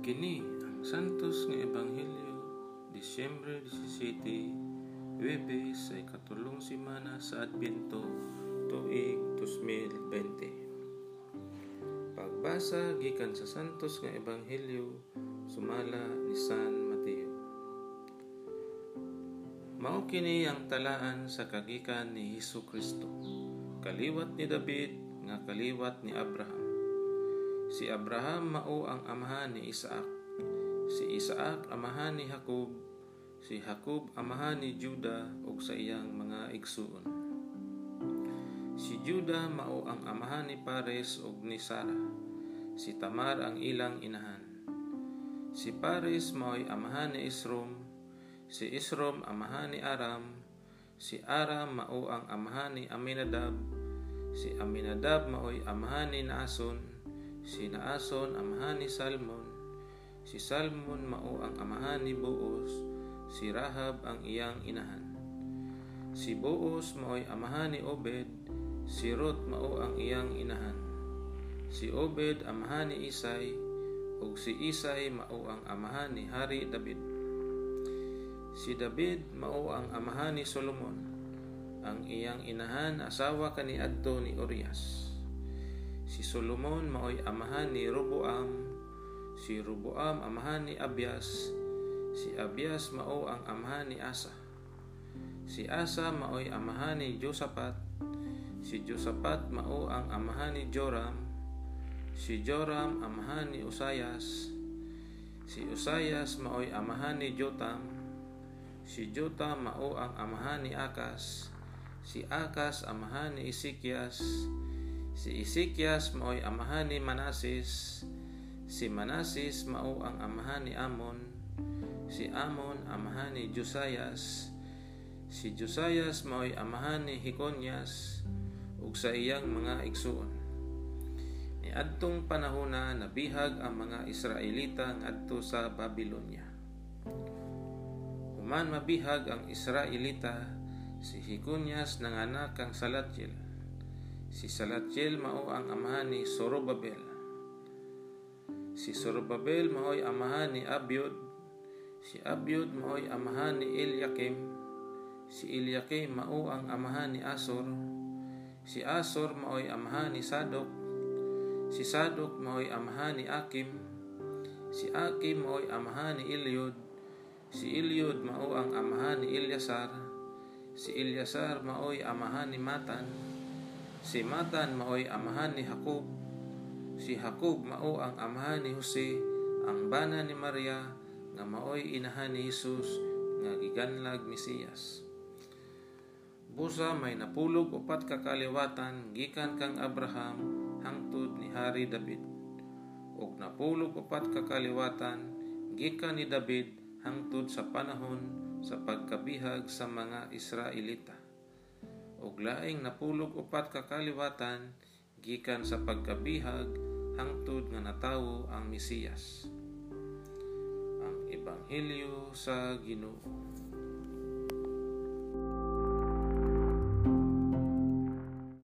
Kini ang Santos nga Ebanghelyo, Disyembre 17, Webes ay katulong simana sa Adbento, tuig 2020. Pagbasa gikan sa Santos nga Ebanghelyo, sumala ni San Mateo. Mao kini ang talaan sa kagikan ni Hesus Kristo. Kaliwat ni David nga kaliwat ni Abraham. Si Abraham mao ang amahan ni Isaac. Si Isaac amahan ni Jacob. Si Jacob amahan ni Juda ug sa iyang mga igsuon. Si Juda mao ang amahan ni Pares ug ni Sarah. Si Tamar ang ilang inahan. Si Pares mao'y amahan ni Isrom. Si Isrom amahan ni Aram. Si Aram mao ang amahan ni Aminadab. Si Aminadab mao'y amahan ni Naason si Naason amahan ni Salmon, si Salmon mao ang amahan ni Boos, si Rahab ang iyang inahan. Si Boos mao'y amahan ni Obed, si Ruth mao ang iyang inahan. Si Obed amahan ni Isay, ug si Isay mao ang amahan ni Hari David. Si David mao ang amahan ni Solomon, ang iyang inahan asawa kani adto ni Urias. Si Solomon maoy amahan ni Roboam, si Roboam amahan ni Abias, si Abias mao ang amahan ni Asa. Si Asa maoy amahan ni Josapat, si Josapat mao ang amahan ni Joram, si Joram amahan ni Usayas, si Usayas maoy amahan ni Jotam, si Jotam mao ang amahan ni Akas, si Akas amahan ni Isikias, Si Isikias mao'y amahan ni Manasis, si Manasis mao ang amahan ni Amon, si Amon amahan ni Josias, si Josias mao'y amahan ni Hikonyas, ug sa iyang mga igsuon. Ni adtong panahona nabihag ang mga Israelita ngadto sa Babylonia. Human mabihag ang Israelita, si Hikonyas nanganak kang Salatjel Si Salatiel mao ang amahan ni Sorobabel. Si Sorobabel mao'y amahan ni Abiod. Si Abiod mao'y amahan ni Eliakim. Si Eliakim mao ang amahan ni Asor. Si Asor mao'y amahan ni Sadok. Si Sadok mao'y amahan ni Akim. Si Akim mao'y amahan ni Eliud. Si Eliud mao ang amahan ni Ilyasar. Si Ilyasar mao'y amahan ni Matan. Si Matan maoy amahan ni Jacob. Si Jacob mao ang amahan ni Jose, ang bana ni Maria nga maoy inahan ni Jesus nga giganlag Mesiyas. Busa may napulog upat ka kaliwatan gikan kang Abraham hangtod ni Hari David. Ug napulog upat ka kaliwatan gikan ni David hangtod sa panahon sa pagkabihag sa mga Israelita ug laing napulog upat ka kaliwatan gikan sa pagkabihag hangtod nga natawo ang Mesiyas. Ang Ebanghelyo sa Ginoo.